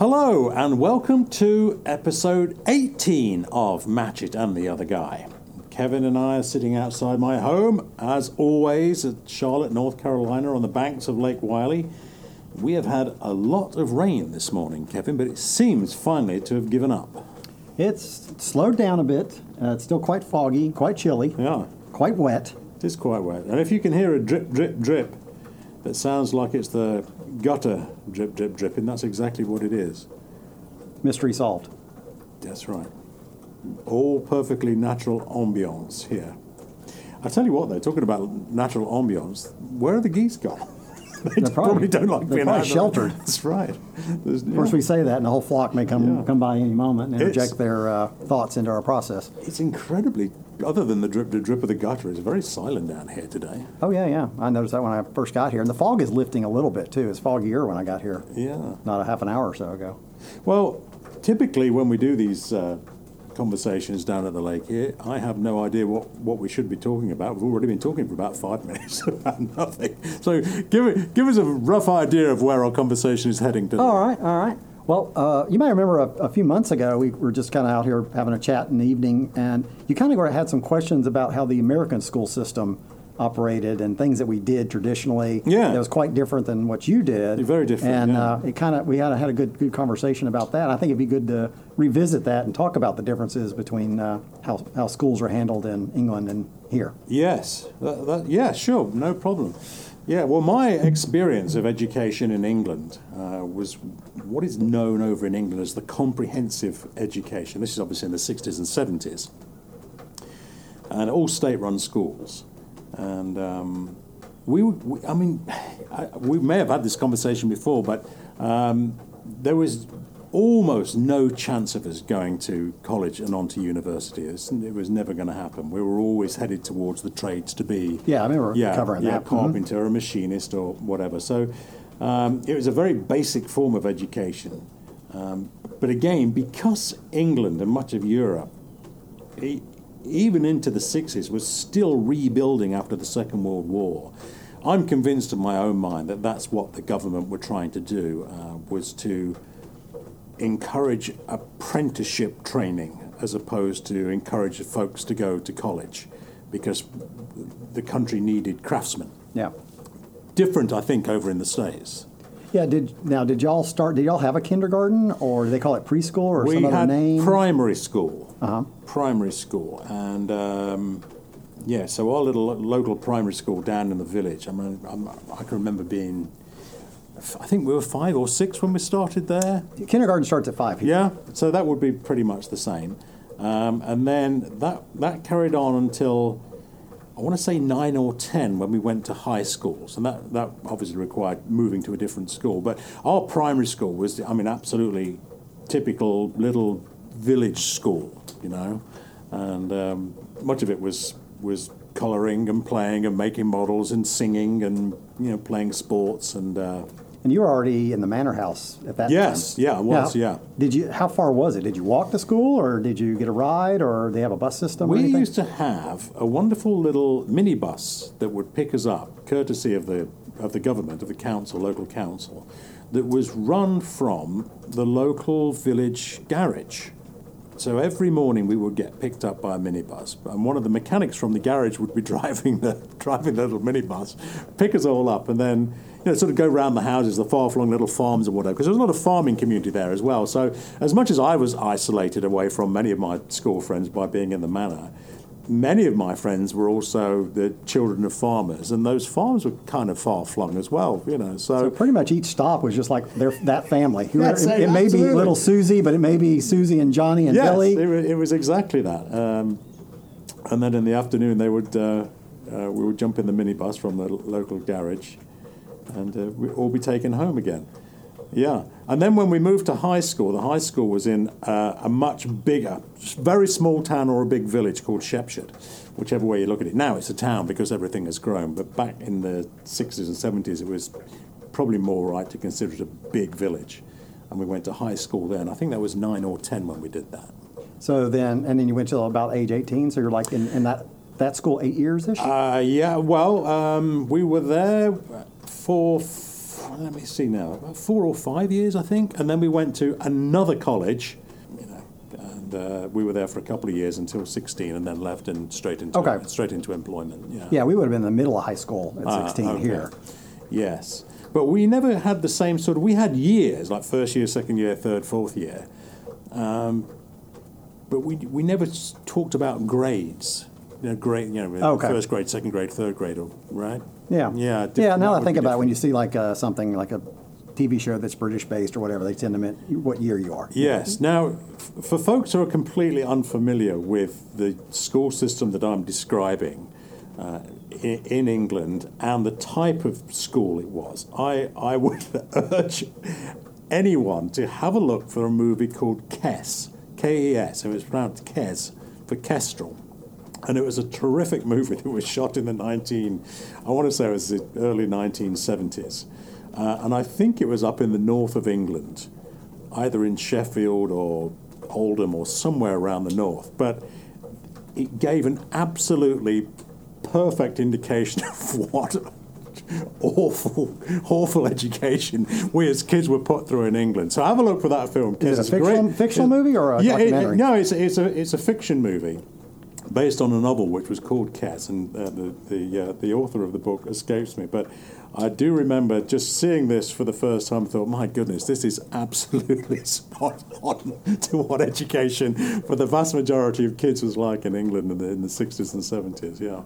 Hello, and welcome to episode 18 of Match It and the Other Guy. Kevin and I are sitting outside my home, as always, at Charlotte, North Carolina, on the banks of Lake Wylie. We have had a lot of rain this morning, Kevin, but it seems finally to have given up. It's slowed down a bit. Uh, it's still quite foggy, quite chilly, Yeah, quite wet. it is quite wet. And if you can hear a drip, drip, drip, that sounds like it's the gutter drip, drip, dripping, that's exactly what it is. Mystery solved. That's right. All perfectly natural ambience here. I tell you what, though, talking about natural ambience, where are the geese gone? they probably, probably- don't like they're being probably sheltered. That's right. Of course, we say that, and the whole flock may come Yeah. come by any moment and inject their uh, thoughts into our process. It's incredibly, other than the drip, drip, drip of the gutter, it's very silent down here today. Oh yeah, yeah. I noticed that when I first got here, and the fog is lifting a little bit too. It's foggier when I got here, Yeah. not a half an hour or so ago. Well, typically when we do these uh, conversations down at the lake here, I have no idea what, what we should be talking about. We've already been talking for about five minutes about nothing. So give give us a rough idea of where our conversation is heading today. All right, all right. Well, uh, you may remember a, a few months ago, we were just kind of out here having a chat in the evening, and you kind of had some questions about how the American school system operated and things that we did traditionally. Yeah. That was quite different than what you did. Very different, And yeah. uh, it kind of we had had a good good conversation about that. I think it'd be good to revisit that and talk about the differences between uh, how how schools are handled in England and here. Yes, that, that, yeah, sure, no problem. Yeah, well, my experience of education in England uh, was what is known over in England as the comprehensive education. This is obviously in the 60s and 70s, and all state-run schools. And um, we, we, I mean, I, we may have had this conversation before, but um, there was almost no chance of us going to college and on to university. It was, never going to happen. We were always headed towards the trades to be Yeah, I remember yeah, covering yeah, that. Mhm. carpenter, a machinist, or whatever. So um, it was a very basic form of education. Um, but again, because England and much of Europe, e- even into the 60s, was still rebuilding after the Second World War, I'm convinced in my own mind that that's what the government were trying to do, uh, was to encourage apprenticeship training as opposed to encourage folks to go to college because the country needed craftsmen. Yeah. Different, I think, over in the States. Yeah. Did now did y'all start? Did y'all have a kindergarten, or do they call it preschool, or we some other had name? primary school. Uh-huh. Primary school. And um, yeah, so our little local primary school down in the village, I mean, I'm, I can remember being, I think we were five or six when we started there. Kindergarten starts at five. Here. Yeah, so that would be pretty much the same. Um, and then that, that carried on until, I want to say nine or ten when we went to high schools. And that, that obviously required moving to a different school. But our primary school was, I mean, absolutely typical little village school, you know. And um, much of it was, was colouring and playing and making models and singing and, you know, playing sports and... Uh, And you were already in the manor house at that Yes, time. Yes, yeah, I was, yeah. Did you? How far was it? Did you walk to school, or did you get a ride, or they have a bus system? We used to have a wonderful little minibus that would pick us up, courtesy of the of the government, of the council, local council, that was run from the local village garage. So every morning we would get picked up by a minibus, and one of the mechanics from the garage would be driving the driving the little minibus, pick us all up, and then you know sort of go round the houses, the far-flung little farms or whatever, because there was a lot of farming community there as well. So as much as I was isolated away from many of my school friends by being in the manor, many of my friends were also the children of farmers, and those farms were kind of far-flung as well. You know, so, So pretty much each stop was just like their that family. Who- That's it, it, it may be little Susie, but it may be Susie and Johnny and yes, Billy. it, it was exactly that. Um, and then in the afternoon, they would uh, uh, we would jump in the minibus from the lo- local garage, and uh, we'd all be taken home again. Yeah, and then when we moved to high school, the high school was in uh, a much bigger, very small town or a big village called Shepshed, whichever way you look at it. Now it's a town because everything has grown, but back in the 60s and 70s, it was probably more right to consider it a big village. And we went to high school then. I think that was nine or ten when we did that. So then, and then you went till about age 18. So you're like in, in that that school eight years ish. Uh, yeah, well, um, we were there for f- let me see now, about four or five years, I think. And then we went to another college, you know, and uh, we were there for a couple of years until 16 and then left and straight into, Okay. straight into employment. Yeah. Yeah, we would have been in the middle of high school at Ah, 16 okay. here. Yes. But we never had the same sort of, we had years, like first year, second year, third, fourth year. Um, but we, we never talked about grades. You know, grade, you know, Okay. first grade, second grade, third grade, or- right? Yeah. Yeah. Yeah, now that I think about it, when you see like uh, something like a TV show that's British based or whatever, they tend to mean what year you are. Yes. Now, f- for folks who are completely unfamiliar with the school system that I'm describing uh, in, in England and the type of school it was, I, I would urge anyone to have a look for a movie called Kes, K E S, and it was pronounced Kes, for Kestrel. And it was a terrific movie that was shot in the 19, I want to say it was the early 1970s. Uh, and I think it was up in the north of England, either in Sheffield or Oldham or somewhere around the north. But it gave an absolutely perfect indication of what awful, awful education we as kids were put through in England. So have a look for that film. Is it a fictional- great- fictional movie or a yeah, it- it- documentary? no, it's a, it's a it's a fiction movie based on a novel which was called Cass, and uh, the the uh, the author of the book escapes me, but. I do remember just seeing this for the first time. Thought, my goodness, this is absolutely spot on to what education for the vast majority of kids was like in England in the, in the 60s and 70s. Yeah,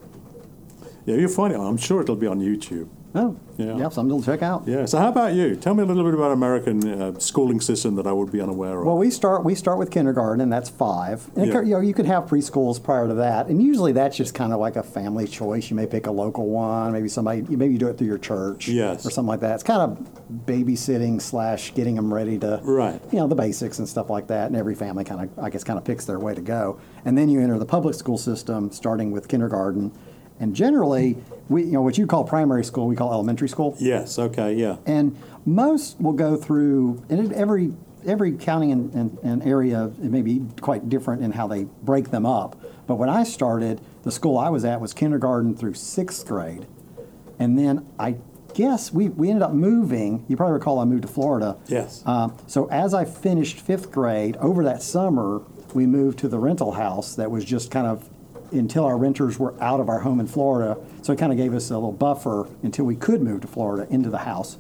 yeah, you'll find it. I'm sure it'll be on YouTube. Oh, Yeah. yeah, something to check out. Yeah. So, how about you? Tell me a little bit about American uh, schooling system that I would be unaware of. Well, we start we start with kindergarten, and that's five. And Yeah. ca- you know, you could have preschools prior to that, and usually that's just kind of like a family choice. You may pick a local one, maybe somebody, maybe you do it through your church, Yes. or something like that. It's kind of babysitting slash getting them ready to, Right. You know, the basics and stuff like that. And every family kind of, I guess, kind of picks their way to go. And then you enter the public school system, starting with kindergarten, and generally, we, you know, what you call primary school, we call elementary school. yes. Okay. Yeah. And most will go through, and every every county and, and, and area it may be quite different in how they break them up. But when I started, the school I was at was kindergarten through sixth grade, and then I guess we, we ended up moving. You probably recall I moved to Florida. Yes. Uh, so as I finished fifth grade, over that summer, we moved to the rental house that was just kind of until our renters were out of our home in Florida. So it kind of gave us a little buffer until we could move to Florida into the house.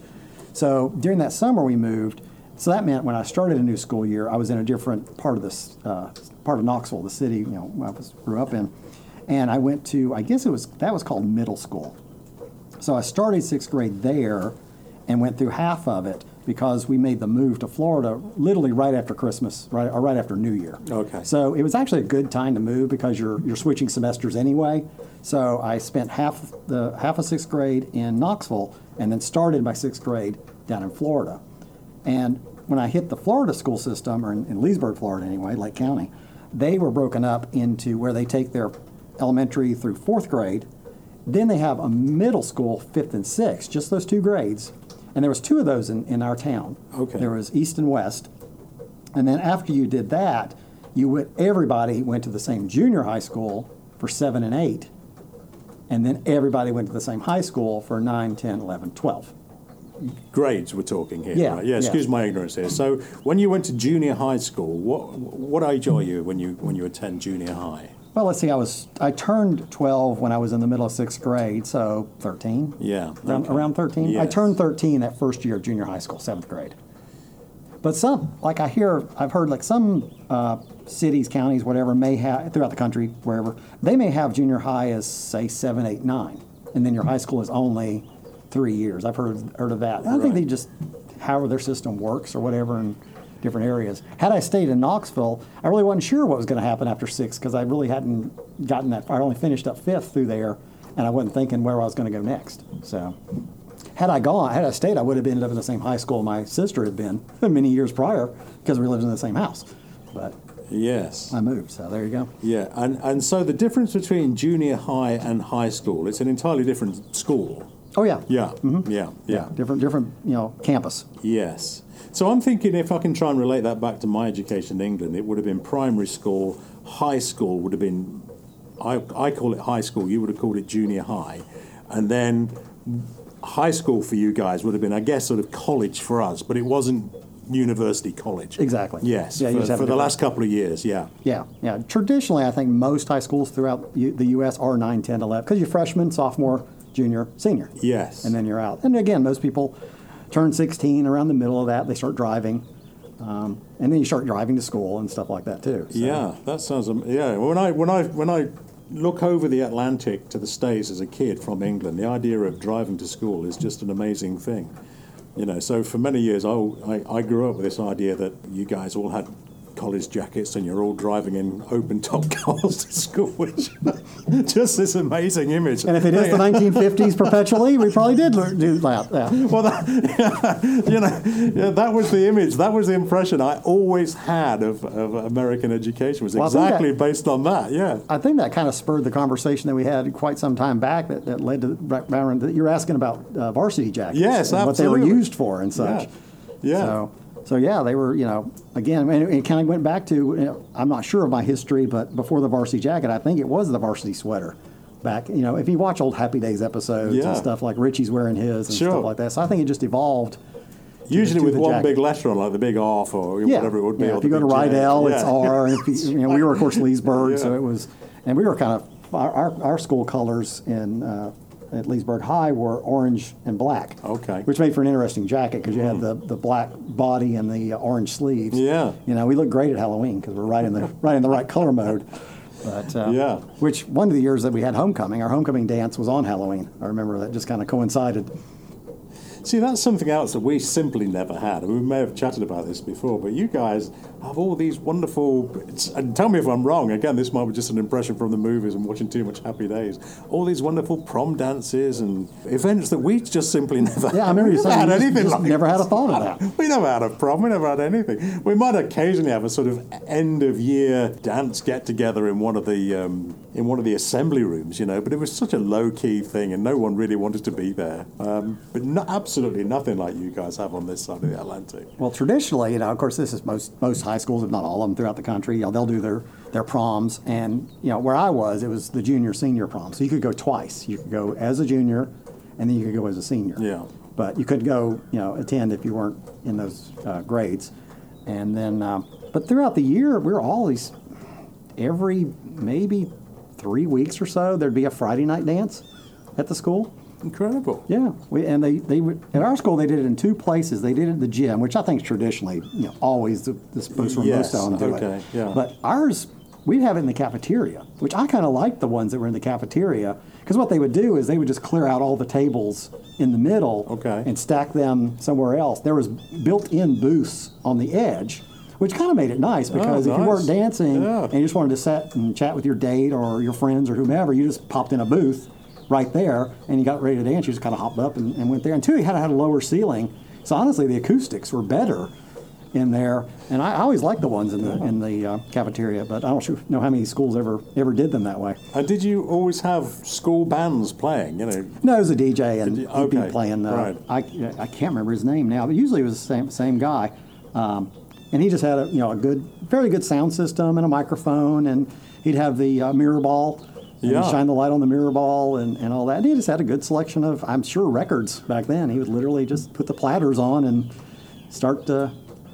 So during that summer, we moved. So that meant when I started a new school year, I was in a different part of this uh, part of Knoxville, the city you know I was grew up in, and I went to I guess it was that was called middle school. So I started sixth grade there and went through half of it because we made the move to Florida literally right after Christmas, right or right after New Year. Okay. So it was actually a good time to move because you're you're switching semesters anyway. So I spent half the half of sixth grade in Knoxville and then started my sixth grade down in Florida. And when I hit the Florida school system, or in, in Leesburg, Florida anyway, Lake County, they were broken up into where they take their elementary through fourth grade. Then they have a middle school, fifth and sixth, just those two grades. And there was two of those in, in our town. Okay. There was east and west. And then after you did that, you went, everybody went to the same junior high school for seven and eight. And then everybody went to the same high school for 9, 10, 11, 12. grades we're talking here, Yeah, right? Yeah, yeah. excuse my ignorance here. So, when you went to junior high school, what what age are you when you when you attend junior high? Well, let's see. I was I turned 12 when I was in the middle of sixth grade, so 13. Yeah, around, okay. around 13. I turned 13 that first year of junior high school, seventh grade. But some, like I hear, I've heard like some uh, cities, counties, whatever, may have throughout the country, wherever they may have junior high as say seven, eight, nine, and then your high school is only three years. I've heard heard of that. I think they just however their system works or whatever in different areas. Had I stayed in Knoxville, I really wasn't sure what was going to happen after six because I really hadn't gotten that far. I only finished up fifth through there, and I wasn't thinking where I was going to go next. So, had I gone, had I stayed, I would have ended up in the same high school my sister had been many years prior because we lived in the same house. But Yes. I moved, so there you go. Yeah, and, and so the difference between junior high and high school, it's an entirely different school. Oh yeah, mm-hmm. Yeah, yeah, yeah, different, different, you know, campus. Yes. So I'm thinking if I can try and relate that back to my education in England, it would have been primary school, high school would have been, I, I call it high school, you would have called it junior high. And then high school for you guys would have been, I guess, sort of college for us, but it wasn't university college. Exactly. Yes. Yeah, for, for the last couple of years, yeah. Yeah, yeah. Traditionally, I think most high schools throughout U- the U.S. are 9, 10, 11, because you're freshman, sophomore, junior, senior. Yes. And then you're out. And again, most people turn 16 around the middle of that. They start driving. Um, and then you start driving to school and stuff like that, too. So- Yeah, that sounds. Yeah, when I when I when I look over the Atlantic to the States as a kid from England, the idea of driving to school is just an amazing thing. You know, so for many years, I, I, I grew up with this idea that you guys all had college jackets and you're all driving in open top cars to school, which just this amazing image. And if it is the 1950s perpetually, we probably did learn, do that. Yeah. Well, that, you know, yeah, that was the image. That was the impression I always had of, of American education. Was Well, exactly that- based on that. Yeah. I think that kind of spurred the conversation that we had quite some time back that, that led to around that you're asking about uh, varsity jackets Yes, and what they were used for and such. Yeah. So, so yeah, they were, you know, again, and it kind of went back to, you know, I'm not sure of my history, but before the varsity jacket, I think it was the varsity sweater. Back, you know, if you watch old Happy Days episodes Yeah. and stuff like Richie's wearing his and Sure. stuff like that. So I think it just evolved. Usually with one jacket. big letter on, like the big R or Yeah, whatever it would be. yeah. If you go to. Rydell, it's R. And if you, you know, we were of course Leesburg, so it was, and we were kind of our, our, our school colors in uh, at Leesburg High were orange and black. Okay. Which made for an interesting jacket because you had the, the black body and the uh, orange sleeves. Yeah. You know, we look great at Halloween because we're right in the right in the right color mode. But uh, Yeah. Which one of the years that we had homecoming, our homecoming dance was on Halloween. I remember that just kind of coincided. See, that's something else that we simply never had. We may have chatted about this before, but you guys have all these wonderful. And tell me if I'm wrong. Again, this might be just an impression from the movies and watching too much Happy Days. All these wonderful prom dances and events that we just simply never. Yeah, I remember you saying had just- anything just like never had a thought of that. We never had a prom. We never had anything. We might occasionally have a sort of end of year dance get together in one of the um, in one of the assembly rooms, you know. But it was such a low key thing, and no one really wanted to be there. Um, but no, absolutely nothing like you guys have on this side of the Atlantic. Well, traditionally, you know, of course, this is most most high schools, if not all of them, throughout the country. You know, they'll do their their proms, and you know, where I was, it was the junior senior prom. So you could go twice. You could go as a junior, and then you could go as a senior. Yeah. But you couldn't go, you know, attend if you weren't in those uh, grades. And then, um, but throughout the year, we were always every maybe three weeks or so, there'd be a Friday night dance at the school. Incredible. Yeah, we, and they, they would, at our school they did it in two places. They did it at the gym, which I think is traditionally you know always the, the place where Yes, most do okay, it. yeah. But ours, we'd have it in the cafeteria, which I kind of liked the ones that were in the cafeteria because what they would do is they would just clear out all the tables in the middle Okay. and stack them somewhere else. There was built-in booths on the edge. Which kind of made it nice oh, because if you Oh, weren't dancing Yeah. and you just wanted to sit and chat with your date or your friends or whomever, you just popped in a booth right there and he got ready to dance. You just kind of hopped up and, and went there. And two, you had, had a lower ceiling. So honestly, the acoustics were better in there. And I, I always liked the ones in the in the uh, cafeteria, but I don't know how many schools ever ever did them that way. And did you always have school bands playing? You know, No, it was a DJ, and you- he'd be playing. Uh, right. I, I can't remember his name now, but usually it was the same same guy. Um, and he just had a you know a good, fairly good sound system and a microphone, and he'd have the uh, mirror ball. And Yeah. he'd shine the light on the mirror ball and, and all that. And he just had a good selection of, I'm sure, records back then. He would literally just put the platters on and start uh,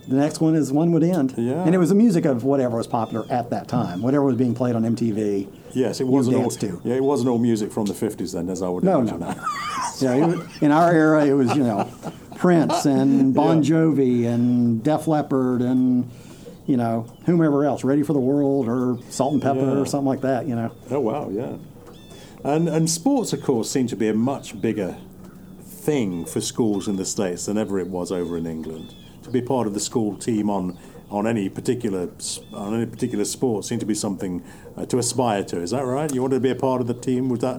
the next one as one would end. Yeah. And it was the music of whatever was popular at that time, whatever was being played on MTV. yes, it wasn't all. to. Yeah, it wasn't all music from the fifties then, as I would No, imagine. no. Yeah, was, in our era, it was you know Prince and Bon Yeah. Jovi and Def Leppard and you know whomever else, Ready for the World or Salt-N-Pepa Yeah. or something like that. You know, Oh wow, yeah. And and sports, of course, seem to be a much bigger thing for schools in the states than ever it was over in England. To be part of the school team on on any particular on any particular sport seemed to be something uh, to aspire to. Is that right? You wanted to be a part of the team? Was that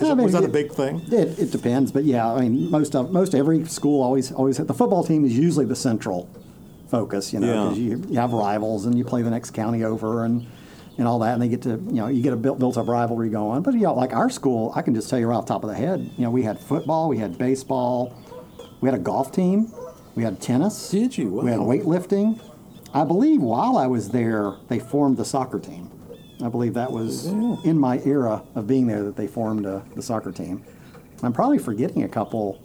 I mean, was that a big thing? it, it depends, but yeah, I mean most of most every school always always the football team is usually the central focus. You know, Yeah. because you, you have rivals and you play the next county over and. And all that, and they get to, you know, you get a built, built-up rivalry going. But you know, like our school, I can just tell you right off the top of the head, you know, we had football, we had baseball, we had a golf team, we had tennis. Did you? We had weightlifting. I believe while I was there, they formed the soccer team. I believe that was in my era of being there that they formed uh, the soccer team. I'm probably forgetting a couple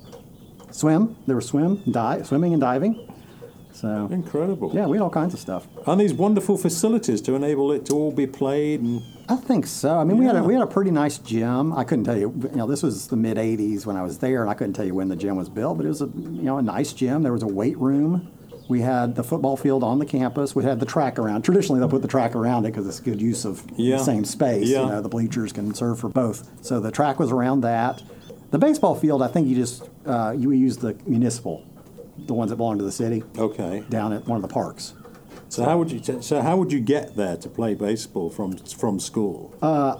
swim. There was swim, dive, swimming and diving. So Incredible. yeah, we had all kinds of stuff. And these wonderful facilities to enable it to all be played and I think so. I mean, we had a, we had a pretty nice gym. I couldn't tell you. You know, this was the mid '80s when I was there, and I couldn't tell you when the gym was built. But it was a you know a nice gym. There was a weight room. We had the football field on the campus. We had the track around. Traditionally, they'll put the track around it because it's good use of Yeah. the same space. Yeah. You know, the bleachers can serve for both. So the track was around that. The baseball field, I think you just uh, you used the municipal, the ones that belong to the city, okay. down at one of the parks. So how would you so how would you get there to play baseball from from school? Uh,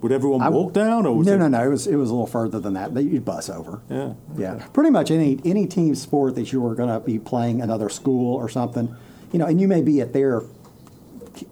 would everyone walk down or was No, it, no, no. It was it was a little further than that. They- You'd bus over. Yeah. Yeah, pretty much any any team sport that you were going to be playing another school or something, you know, and you may be at their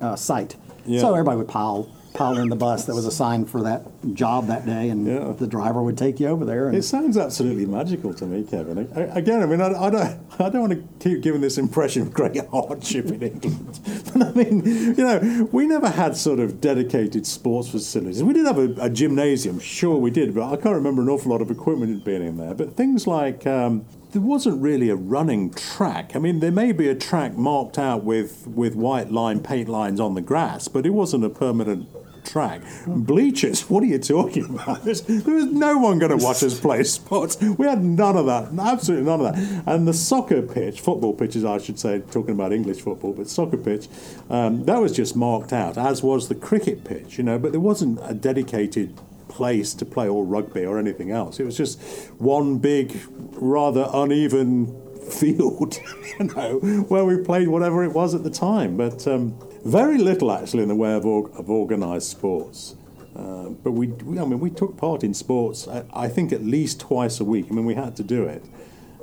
uh, site, Yeah. so everybody would pile pile in the bus that was assigned for that job that day, and Yeah. the driver would take you over there. And It sounds absolutely magical to me, Kevin. I, again, I mean, I, I don't, I don't want to keep giving this impression of great hardship in England, but I mean, you know, we never had sort of dedicated sports facilities. We did have a, a gymnasium, sure we did, but I can't remember an awful lot of equipment being in there. But things like um, there wasn't really a running track. I mean, there may be a track marked out with with white line paint lines on the grass, but it wasn't a permanent track. Bleachers, what are you talking about? There was no one going to watch us play sports. We had none of that, absolutely none of that. And the soccer pitch, football pitches, I should say, talking about English football, but soccer pitch, um, that was just marked out, as was the cricket pitch, you know, but there wasn't a dedicated place to play or rugby or anything else. It was just one big, rather uneven field, you know, where we played whatever it was at the time. But um, very little actually in the way of, org- of organised sports. Uh, but we, we, I mean, we took part in sports. I, I think at least twice a week. I mean, we had to do it.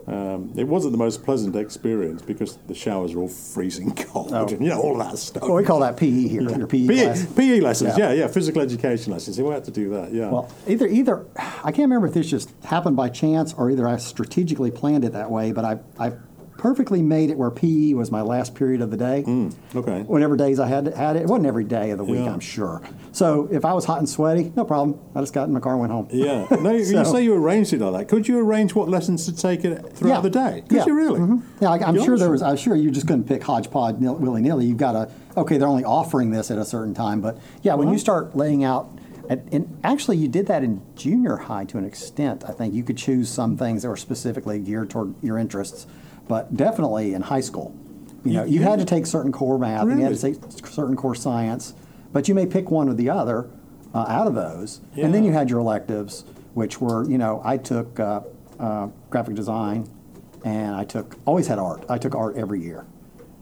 Um, it wasn't the most pleasant experience because the showers are all freezing cold Oh. and you know all that stuff. well, we call that PE here. Your PE, PE, class. PE lessons, Yeah. yeah. yeah, physical education lessons. We had to do that, yeah. Well, either either I can't remember if this just happened by chance or either I strategically planned it that way, but I I perfectly made it where PE was my last period of the day. okay. Whatever days I had had it, it wasn't every day of the week, Yeah. I'm sure. So if I was hot and sweaty, no problem. I just got in my car and went home. Yeah. No, you say you arranged it like that. Could you arrange what lessons to take it throughout Yeah. the day? Could Yeah. you really? Mhm. Yeah, like, I'm sure there was. I'm sure you just couldn't pick hodgepodge willy nilly. You've got to. Okay, they're only offering this at a certain time, but yeah, when you start laying out, and actually you did that in junior high to an extent. I think you could choose some things that were specifically geared toward your interests, but definitely in high school, you know, you, You- had to take certain core math, and you had to take certain core science, but you may pick one or the other uh, out of those, and then you had your electives, which were, you know, I took uh, uh, graphic design, and I took always had art. I took art every year,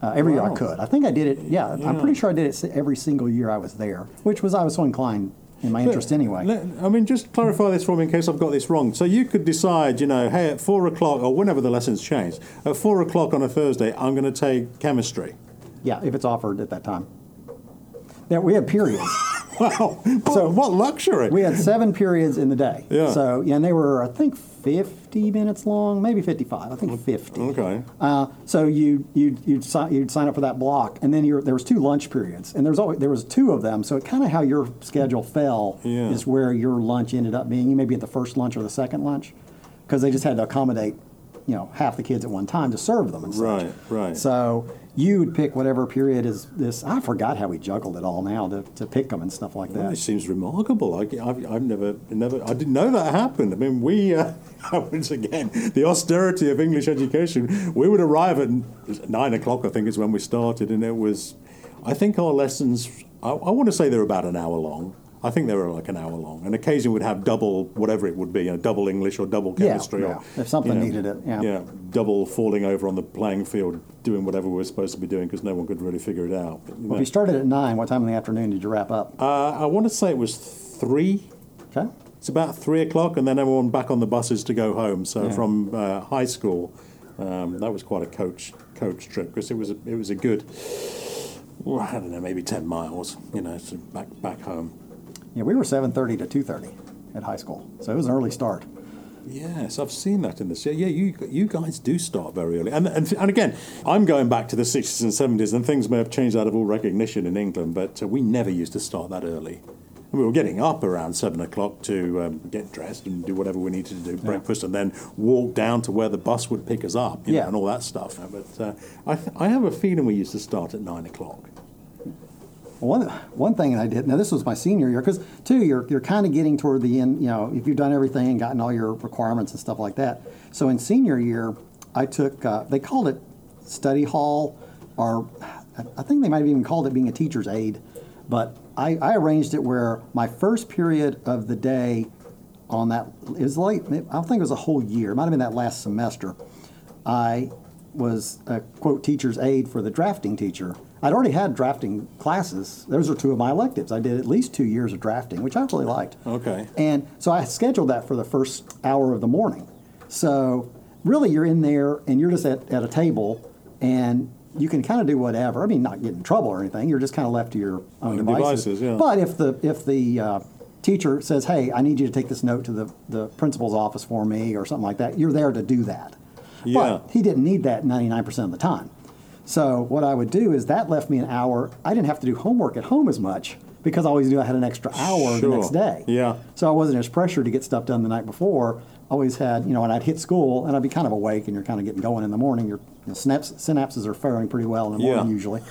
uh, every year I could. I think I did it. Yeah, I'm pretty sure I did it every single year I was there, which was I was so inclined in my interest anyway. Let- I mean, just clarify this for me in case I've got this wrong. So you could decide, you know, hey, at four o'clock or whenever the lessons change, at four o'clock on a Thursday, I'm going to take chemistry. yeah, if it's offered at that time. Yeah, we have periods. Wow. So what luxury? We had seven periods in the day. Yeah. So yeah, and they were I think 50 minutes long, maybe 55. I think 50. okay. Uh, so you you you'd sign you'd sign up for that block, and then you're, there was two lunch periods, and there's always there was two of them. So it kind of how your schedule fell Yeah. is where your lunch ended up being. You may be at the first lunch or the second lunch, because they just had to accommodate, you know, half the kids at one time to serve them and such. Right, right. So you would pick whatever period is this. I forgot how we juggled it all now to, to pick them and stuff like Well, that. it seems remarkable. I, have I've never, never, I didn't know that happened. I mean, we, uh, once again, the austerity of English education, we would arrive at nine o'clock, I think is when we started, and it was, I think our lessons, I, I want to say they're about an hour long. I think they were like an hour long, and occasionally would have double whatever it would be, you know, double English or double chemistry, yeah. or If something you know, needed it, yeah. yeah, double falling over on the playing field, doing whatever we were supposed to be doing because no one could really figure it out. But, you Well, if you started at nine, what time in the afternoon did you wrap up? Uh, I want to say it was three. Okay. It's about three o'clock, and then everyone back on the buses to go home. So Yeah. from uh, high school, um, that was quite a coach coach trip because it was a, it was a good, well, I don't know, maybe ten miles. You know, so back back home. Yeah, we were 7:30 to 2:30 at high school, so it was an early start. Yes, I've seen that in this. Yeah, yeah, you you guys do start very early, and and, and again, I'm going back to the sixties and seventies, and things may have changed out of all recognition in England, but uh, we never used to start that early. we were getting up around seven o'clock to um, get dressed and do whatever we needed to do, breakfast, and then walk down to where the bus would pick us up, you know, Yeah. and all that stuff. But uh, I, th- I have a feeling we used to start at nine o'clock. One, one thing I did, now this was my senior year, because two, you're, you're kind of getting toward the end, you know, if you've done everything and gotten all your requirements and stuff like that. So in senior year, I took, uh, they called it study hall, or I- think they might have even called it being a teacher's aide. But I, I arranged it where my first period of the day on that, it was late, I don't think it was a whole year, it might have been that last semester. I was a quote teacher's aide for the drafting teacher. I'd already had drafting classes. Those are two of my electives. I did at least two years of drafting, which I really liked. Okay. And so I scheduled that for the first hour of the morning. So really, you're in there and you're just at, at a table and you can kind of do whatever. I mean, not get in trouble or anything. You're just kind of left to your own devices. devices, yeah. But if the if the uh, teacher says, "Hey, I need you to take this note to the the principal's office for me," or something like that, you're there to do that. Yeah. But he didn't need that 99% of the time. So what I would do is that left me an hour. I didn't have to do homework at home as much because I always knew I had an extra hour Sure. the next day. Yeah. So I wasn't as pressured to get stuff done the night before. Always had, you know, and I'd hit school and I'd be kind of awake and you're kind of getting going in the morning. Your you know, synapses are firing pretty well in the morning Yeah. usually.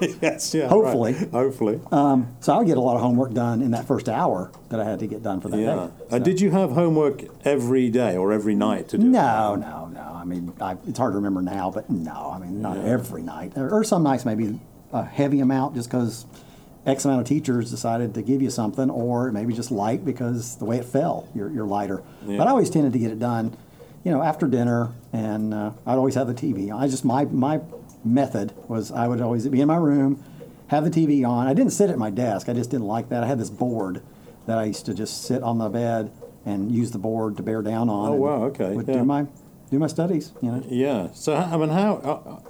yes, yeah. right. Hopefully. Hopefully. So I would get a lot of homework done in that first hour that I had to get done for that yeah. day. Uh, did you have homework every day or every night to do? No, no, no. I mean, I, it's hard to remember now, but no, I mean, not every night. Or, or some nights maybe a heavy amount just because X amount of teachers decided to give you something, or maybe just light because the way it fell, you're, you're lighter. Yeah. But I always tended to get it done, you know, after dinner, and uh, I'd always have the TV. I just my my method was I would always be in my room, have the TV on. I didn't sit at my desk. I just didn't like that. I had this board that I used to just sit on the bed and use the board to bear down on. Oh, wow, okay, Would yeah. do my do my studies. You know. Yeah. So, I mean, how,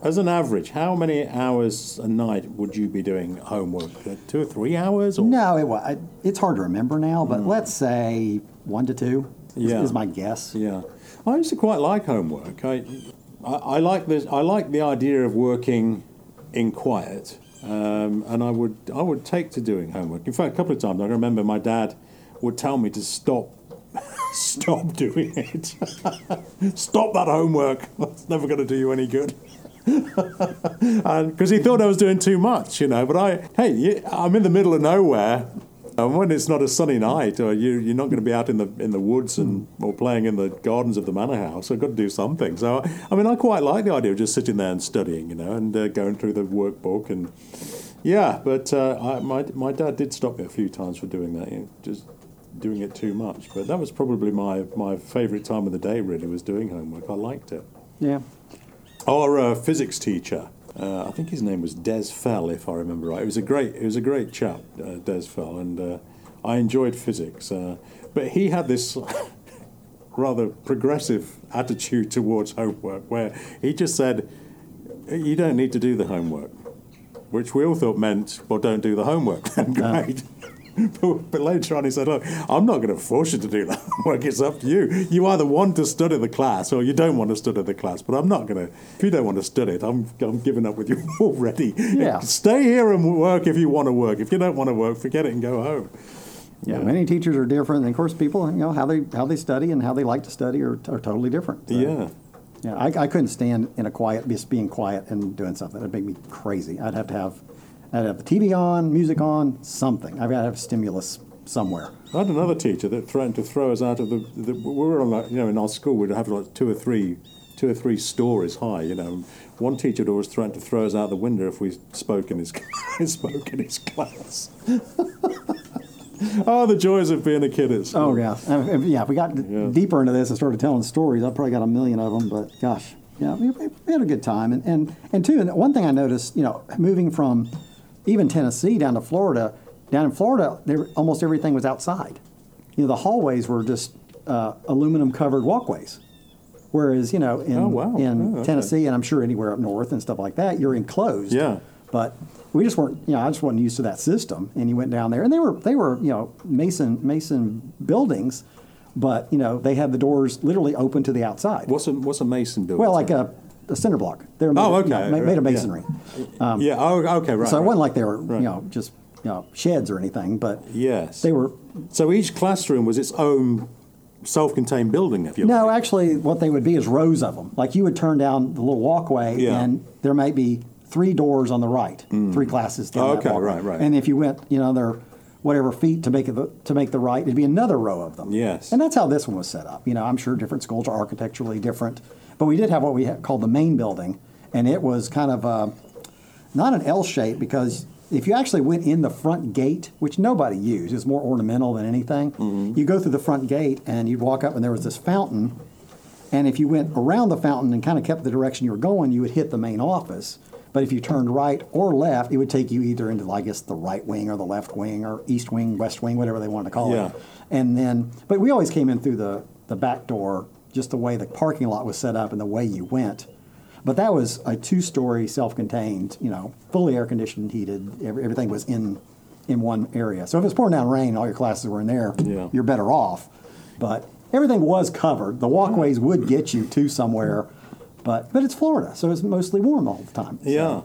uh, as an average, how many hours a night would you be doing homework? Uh, Two or three hours? Or? No, it was. It's hard to remember now, but let's say one to two is. Yeah. is my guess. Yeah, I used to quite like homework. I, I, like this. I like the idea of working in quiet, um, and I would I would take to doing homework. In fact, a couple of times I remember my dad would tell me to stop. Stop doing it. Stop that homework. That's never going to do you any good. because he thought I was doing too much, you know. But I, hey, I'm in the middle of nowhere, and when it's not a sunny night, or you, you're not going to be out in the in the woods and or playing in the gardens of the manor house. I've got to do something. So, I mean, I quite like the idea of just sitting there and studying, you know, and uh, going through the workbook and. Yeah, but uh, I, my my dad did stop me a few times for doing that, you know, just doing it too much. But that was probably my my favourite time of the day. Really, was doing homework. I liked it. Yeah. Our uh, physics teacher, uh, I think his name was Des Fell, if I remember right. It was a great, it was a great chap, uh, Des Fell, and uh, I enjoyed physics. Uh, but he had this rather progressive attitude towards homework, where he just said, "You don't need to do the homework," which we all thought meant, "Well, don't do the homework." Then great. But, but later on, he said, "Look, I'm not going to force you to do that work. It's up to you. You either want to study the class or you don't want to study the class. But I'm not going to. If you don't want to study it, I'm I'm giving up with you already. Yeah. Stay here and work if you want to work. If you don't want to work, forget it and go home. Yeah, many teachers are different, and of course, people, you know, how they how they study and how they like to study are, are totally different. So, Yeah. yeah. I, I couldn't stand in a quiet, just being quiet and doing something. It'd make me crazy. I'd have to have, I'd have the TV on, music on, something. I've got to have stimulus somewhere. I had another teacher that threatened to throw us out of the. the we were on, like, you know, in our school, we'd have like two or three, two or three stories high. You know, one teacher had always threatened to throw us out the window if we spoke in his spoke in his class. oh, the joys of being a kid at school. Oh yeah, Uh, if, yeah. If we got Yeah. deeper into this and started telling stories, I probably got a million of them. But gosh, yeah, we, we had a good time. And and and two, and one thing I noticed, you know, moving from even Tennessee down to Florida, down in Florida, there almost everything was outside. You know, the hallways were just uh, aluminum covered walkways. Whereas, you know, in, Oh, wow. in Oh, okay. Tennessee and I'm sure anywhere up north and stuff like that, you're enclosed. Yeah. But we just weren't, you know, I just wasn't used to that system. And you went down there, and they were they were, you know, mason mason buildings, but you know they had the doors literally open to the outside. What's a what's a mason building? well, like a, a cinder block. They were made, Oh, of, you know, made of right, yeah. masonry. Um, yeah. Oh, okay. Right. so it wasn't like they were, Right. you know, just you know, sheds or anything, but Yes. they were So each classroom was its own self-contained building, if you No, like. actually, what they would be is rows of them. Like you would turn down the little walkway, Yeah. and there might be three doors on the right, mm. three classes down Oh, that okay, walkway. right, right. And if you went, you know, there whatever feet to make it the, to make the right, it'd be another row of them. Yes. And that's how this one was set up. You know, I'm sure different schools are architecturally different, but we did have what we called the main building, and it was kind of uh, not an L shape because if you actually went in the front gate, which nobody used, it's more ornamental than anything. Mm-hmm. You go through the front gate and you'd walk up, and there was this fountain. And if you went around the fountain and kind of kept the direction you were going, you would hit the main office. But if you turned right or left, it would take you either into, I guess, the right wing or the left wing or east wing, west wing, whatever they wanted to call Yeah. it. And then, but we always came in through the, the back door, just the way the parking lot was set up and the way you went. But that was a two-story, self-contained, you know, fully air-conditioned, heated. Every, everything was in in one area. So if it's pouring down rain, all your classes were in there. Yeah. You're better off. But everything was covered. The walkways would get you to somewhere, but but it's Florida, so it's mostly warm all the time. So- Yeah.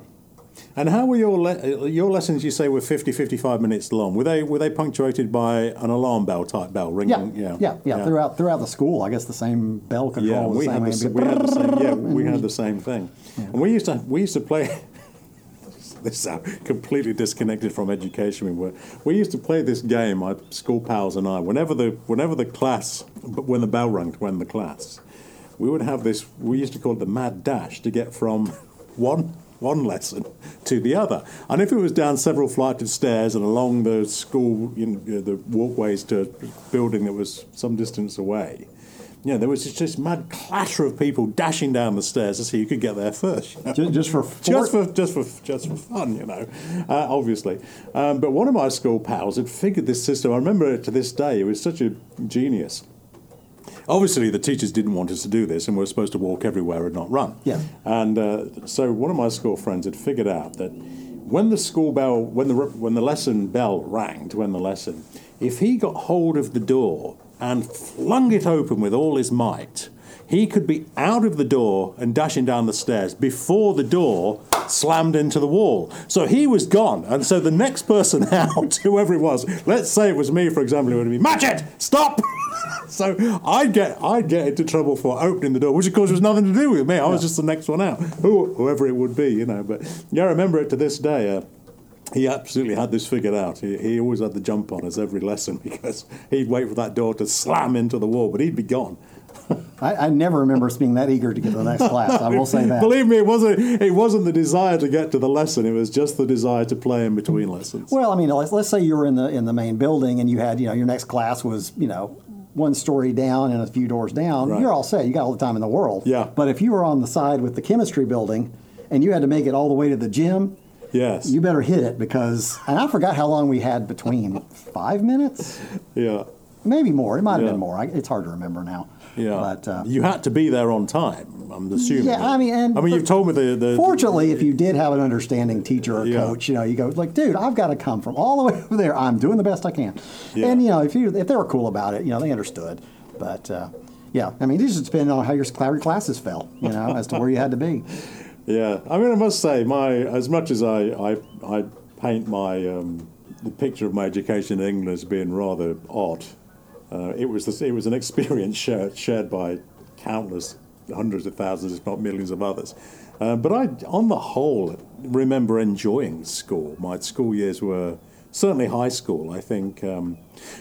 And how were your le- your lessons? You say were 50, 55 minutes long. Were they were they punctuated by an alarm bell type bell Yeah, ringing? yeah, yeah, yeah. Throughout throughout the school, I guess the same bell control Yeah, we had, the, we had the same. Yeah, we had the same thing. And we used to we used to play. This sound completely disconnected from education. We were. We used to play this game. My school pals and I. Whenever the whenever the class, when the bell rang to end the class, we would have this. We used to call it the mad dash to get from one one lesson to the other. And if it was down several flights of stairs and along the school, you know, the walkways to a building that was some distance away, yeah, there was just this mad clatter of people dashing down the stairs to see who could get there first. you know. Ju- just for Just for just for just for fun, you know, uh, obviously. Um, but one of my school pals had figured this system. I remember it to this day. It was such a genius. Obviously, the teachers didn't want us to do this, and we were supposed to walk everywhere and not run. Yeah. And uh, so one of my school friends had figured out that when the school bell, when the when the lesson bell rang to end the lesson, if he got hold of the door and flung it open with all his might, he could be out of the door and dashing down the stairs before the door slammed into the wall. So he was gone, and so the next person out, whoever it was, let's say it was me, for example, it would be match it, stop. So I'd get I'd get into trouble for opening the door, which of course was nothing to do with me. I was just the next one out, Who, whoever it would be, you know. But yeah, I remember it to this day. Uh, he absolutely had this figured out. He, he always had the jump on us every lesson because he'd wait for that door to slam into the wall, but he'd be gone. I, I never remember us being that eager to get to the next class. I will say that. Believe me, it wasn't it wasn't the desire to get to the lesson. It was just the desire to play in between lessons. Well, I mean, let's, let's say you were in the in the main building and you had, you know, your next class was, you know, one story down and a few doors down. Right. You're all set. You got all the time in the world. Yeah. But if you were on the side with the chemistry building and you had to make it all the way to the gym, yes. you better hit it because. And I forgot how long we had between. Five minutes, yeah. maybe more. It might have Yeah. been more. I, it's hard to remember now. Yeah. But uh, you had to be there on time. I'm assuming. Yeah, I mean, and I mean, you've told me the, the Fortunately, if you did have an understanding teacher or Yeah. coach, you know, you go like, dude, I've got to come from all the way over there. I'm doing the best I can. Yeah. And you know, if you if they were cool about it, you know, they understood. But uh, yeah, I mean, it just depended on how your how your classes fell, you know, as to where you had to be. Yeah, I mean, I must say, my as much as I I, I paint my um, the picture of my education in England as being rather odd, uh, it was this, it was an experience shared shared by countless hundreds of thousands, if not millions of others. Uh, but I, on the whole, remember enjoying school. My school years were certainly high school. I think um,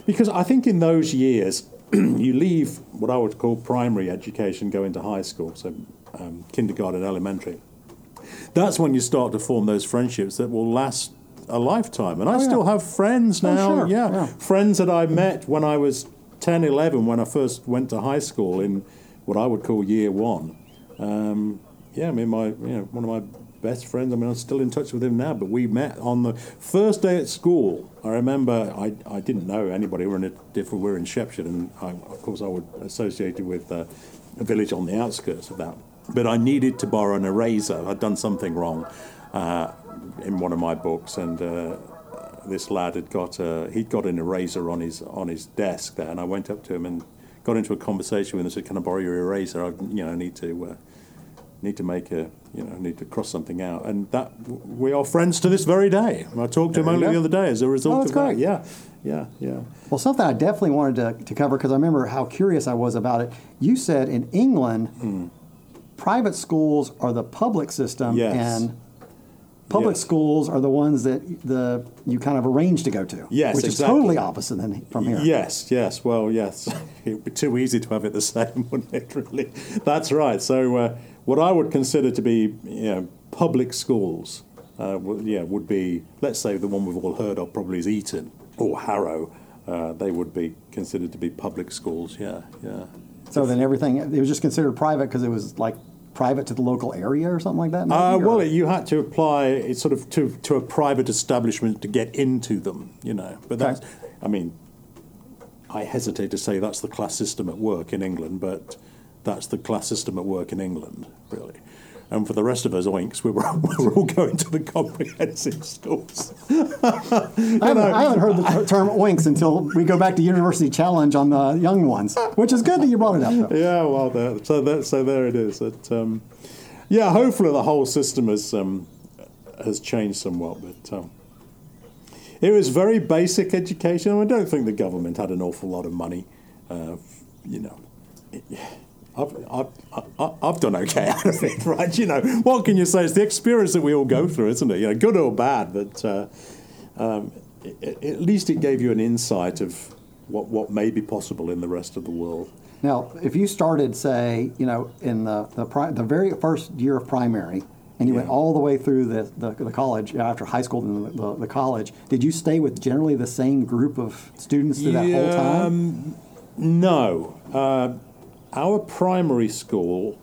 because I think in those years you leave what I would call primary education, go into high school, so um, kindergarten, elementary that's when you start to form those friendships that will last a lifetime. And I Oh, yeah. still have friends Oh, now, sure, yeah, yeah. friends that I met when I was 10, 11, when I first went to high school in what I would call year one. Um, yeah, I mean, my, you know, one of my best friends, I mean, I'm still in touch with him now, but we met on the first day at school. I remember I, I didn't know anybody. We were in a different, we were in Shepshed, and I, of course I would associate it with uh, a village on the outskirts of that. But I needed to borrow an eraser. I'd done something wrong uh, in one of my books, and uh, this lad had got a, he'd got an eraser on his on his desk there, and I went up to him and got into a conversation with him and said, "Can I borrow your eraser? I, you know, need to uh, need to make a, you know, need to cross something out. And that we are friends to this very day. I talked to him only the other day as a result Oh, that's of that. Yeah, yeah, yeah. Well, something I definitely wanted to, to cover because I remember how curious I was about it. You said in England, Hmm. private schools are the public system, Yes. and public Yes. schools are the ones that the you kind of arrange to go to. Yes, which exactly. is totally opposite than from here. Yes, yes. Well, yes. It'd be too easy to have it the same, wouldn't it? Really, that's right. So, uh, what I would consider to be, you know, public schools, uh, would, yeah, would be, let's say, the one we've all heard of, probably is Eton or Harrow. Uh, they would be considered to be public schools. Yeah, yeah. So then everything it was just considered private because it was like private to the local area or something like that. maybe, Uh, or- well, you had to apply it sort of to, to a private establishment to get into them, you know. But Okay. that's, I mean, I hesitate to say that's the class system at work in England, but that's the class system at work in England, really. And for the rest of us oinks, we were, we were all going to the comprehensive schools. I, haven't, I haven't heard the term oinks until we go back to University Challenge on the young ones, which is good that you brought it up. Though. Yeah, well, there, so there, so there it is. It, um, yeah, hopefully the whole system has um, has changed somewhat, but um, it was very basic education. I don't think the government had an awful lot of money. Uh, you know, I've, I've, I've done okay out of it, right? You know, what can you say? It's the experience that we all go through, isn't it? You know, good or bad, but uh, um, i- i- at least it gave you an insight of what, what may be possible in the rest of the world. Now, if you started, say, you know, in the the, pri- the very first year of primary, and you went all the way through the, the, the college after high school and the, the, the college, did you stay with generally the same group of students through that whole time? um, No. Uh, our primary school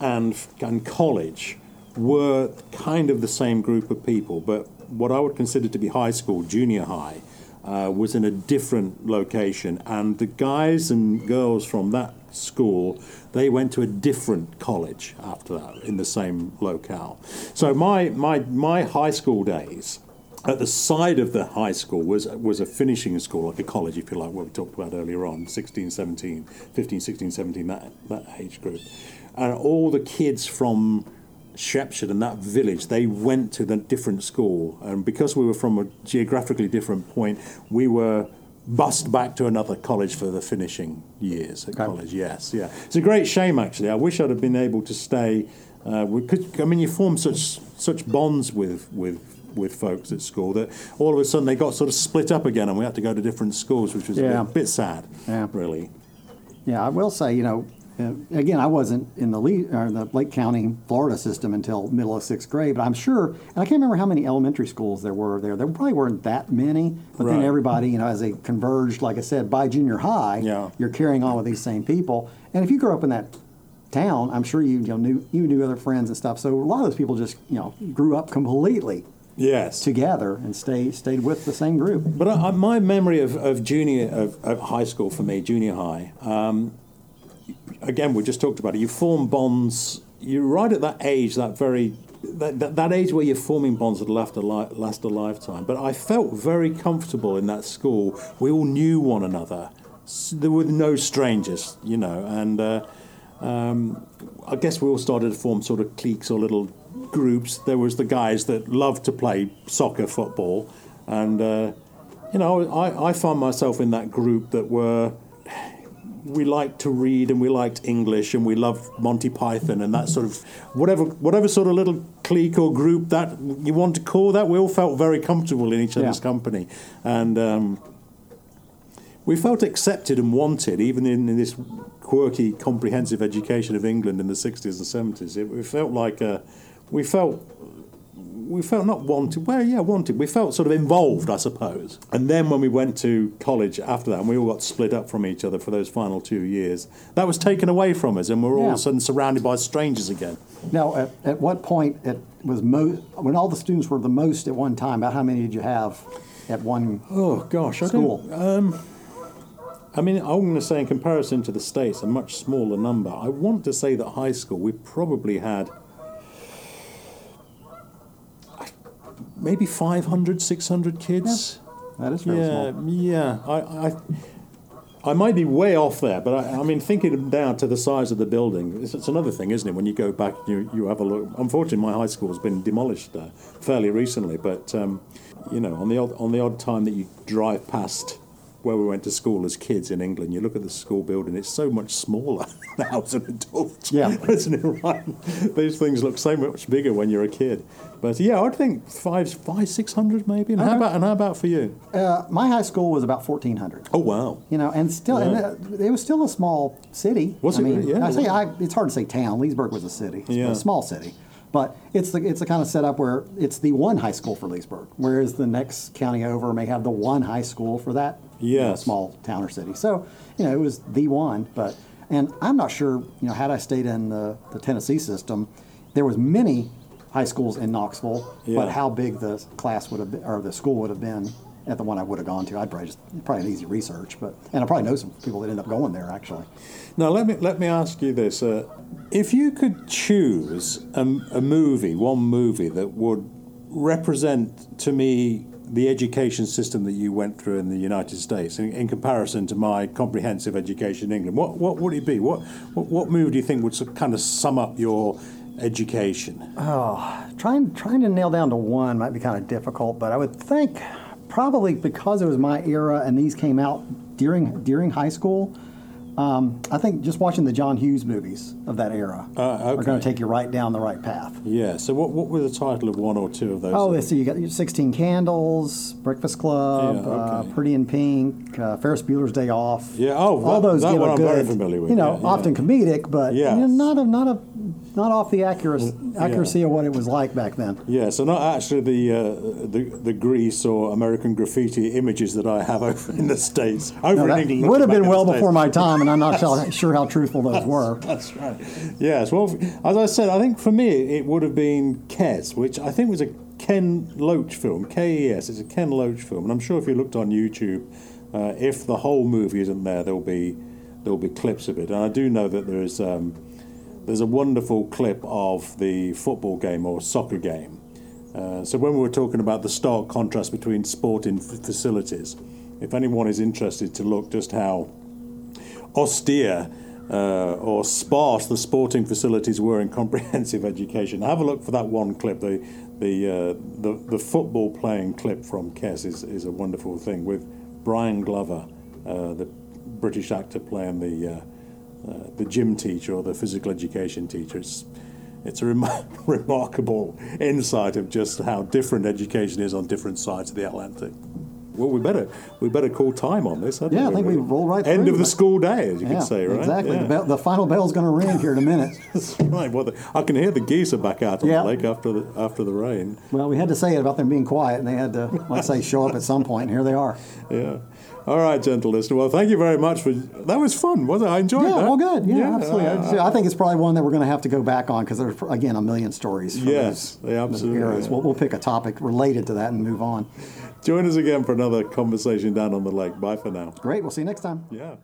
and, and college were kind of the same group of people, but what I would consider to be high school, junior high, uh, was in a different location. And the guys and girls from that school, they went to a different college after that in the same locale. So my, my, my high school days, at the side of the high school was was a finishing school, like a college, if you like, what we talked about earlier on, 16, 17, 15, 16, 17, that, that age group. And all the kids from Shepshed and that village, they went to the different school. And because we were from a geographically different point, we were bussed back to another college for the finishing years at Okay. college. Yes, yeah. It's a great shame, actually. I wish I'd have been able to stay. Uh, we could, I mean, you form such such bonds with with with folks at school that all of a sudden they got sort of split up again, and we had to go to different schools, which was Yeah. a bit, bit sad. Yeah. really. Yeah, I will say, you know, uh, again, I wasn't in the, Lee, the Lake County, Florida system until middle of sixth grade, but I'm sure, and I can't remember how many elementary schools there were there. There probably weren't that many, but then everybody, you know, as they converged, like I said, by junior high, Yeah. you're carrying on with these same people. And if you grew up in that town, I'm sure you, you know, knew you knew other friends and stuff. So a lot of those people just, you know, grew up completely Yes. together and stay stayed with the same group. But I, I, my memory of, of junior of, of high school for me, junior high. Um, again, we just talked about it. You form bonds. You're right at that age, that very that, that, that age where you're forming bonds that last a li- last a lifetime. But I felt very comfortable in that school. We all knew one another. S- There were no strangers, you know, and. Uh, um, I guess we all started to form sort of cliques or little groups. There was the guys that loved to play soccer, football, and uh, you know, I, I found myself in that group that were we liked to read and we liked English and we loved Monty Python and that sort of whatever whatever sort of little clique or group that you want to call that. We all felt very comfortable in each other's Yeah. company, and. Um, we felt accepted and wanted, even in, in this quirky, comprehensive education of England in the 60s and 70s. It, we felt like uh, we felt we felt not wanted. Well, yeah, wanted. We felt sort of involved, I suppose. And then when we went to college after that, and we all got split up from each other for those final two years, that was taken away from us, and we we're all Yeah. of a sudden surrounded by strangers again. Now, at, at what point it was most when all the students were the most at one time? About how many did you have at one Oh gosh, school? don't- I mean, I'm going to say in comparison to the States, a much smaller number. I want to say that high school, we probably had maybe 500, 600 kids. That is very Yeah, small. yeah. I, I, I might be way off there, but I, I mean, thinking down to the size of the building, it's, it's another thing, isn't it? When you go back, you, you have a look. Unfortunately, my high school has been demolished uh, fairly recently, but um, you know, on the odd, on the odd time that you drive past where we went to school as kids in England, you look at the school building, it's so much smaller now as an adult. Yeah. Isn't it right? These things look so much bigger when you're a kid. But yeah, I'd think five, five, six hundred maybe. And how about and how about for you? Uh, my high school was about 1,400. Oh wow. You know, and still, Yeah. uh, it was still a small city. Was I it mean. Yeah, I say. I, it's hard to say town. Leesburg was a city, It's Yeah. a small city, but it's the it's the kind of setup where it's the one high school for Leesburg, whereas the next county over may have the one high school for that Yes. small town or city. So you know, it was the one. But and I'm not sure. You know, had I stayed in the, the Tennessee system, there was many high schools in Knoxville, Yeah. but how big the class would have been, or the school would have been at the one I would have gone to, I'd probably just probably an easy research, but and I probably know some people that end up going there actually. Now let me let me ask you this: uh, If you could choose a, a movie, one movie that would represent to me the education system that you went through in the United States, in, in comparison to my comprehensive education in England, what what would it be? What what, what movie do you think would kind of sum up your education? Oh, trying trying to nail down to one might be kind of difficult, but I would think probably because it was my era and these came out during during high school. Um, I think just watching the John Hughes movies of that era Uh, are going to take you right down the right path. Yeah. So what what were the title of one or two of those? Oh, let's see. You got your 16 Candles, Breakfast Club, Yeah, uh. Pretty in Pink, uh, Ferris Bueller's Day Off. Yeah, oh, all that- those that give one a I'm good, very familiar with, You know, yeah, yeah. often comedic, but Yes. you know, not a not a not off the accuracy yeah. accuracy of what it was like back then. Yeah, so not actually the, uh, the the Grease or American graffiti images that I have over in the states. Over in England, would have been well before my time, and I'm not sure- sure how truthful those were. That's right. Yes. Well, as I said, I think for me it would have been Kes, which I think was a Ken Loach film. K E S. It's a Ken Loach film, and I'm sure if you looked on YouTube, uh, if the whole movie isn't there, there'll be there'll be clips of it. And I do know that there's um, there's a wonderful clip of the football game or soccer game. Uh, so when we were talking about the stark contrast between sporting f- facilities, if anyone is interested to look just how austere uh, or sparse the sporting facilities were in comprehensive education. Have a look for that one clip. The the uh, the, the football playing clip from Kes is, is a wonderful thing with Brian Glover, uh, the British actor playing the uh, the gym teacher or the physical education teacher. It's, it's a rem- remarkable insight of just how different education is on different sides of the Atlantic. Well, we better we better call time on this. Yeah, I think we roll right through. End of the school day, as you Yeah, could say, right? exactly. Yeah. The, bell, the final bell's going to ring here in a minute. That's right. Well, the, I can hear the geese are back out on Yeah. the lake after the after the rain. Well, we had to say it about them being quiet, and they had to, like say, show up at some point, and here they are. Yeah. All right, gentle listener. Well, thank you very much for that. Was fun, wasn't it? I enjoyed Yeah, that. well, good. Yeah, Yeah, absolutely. uh, I, think it's probably one that we're going to have to go back on because there's again a million stories. From Yes, those, yeah, those absolutely, eras. yeah. We'll, we'll pick a topic related to that and move on. Join us again for another conversation down on the lake. Bye for now. Great. We'll see you next time. Yeah.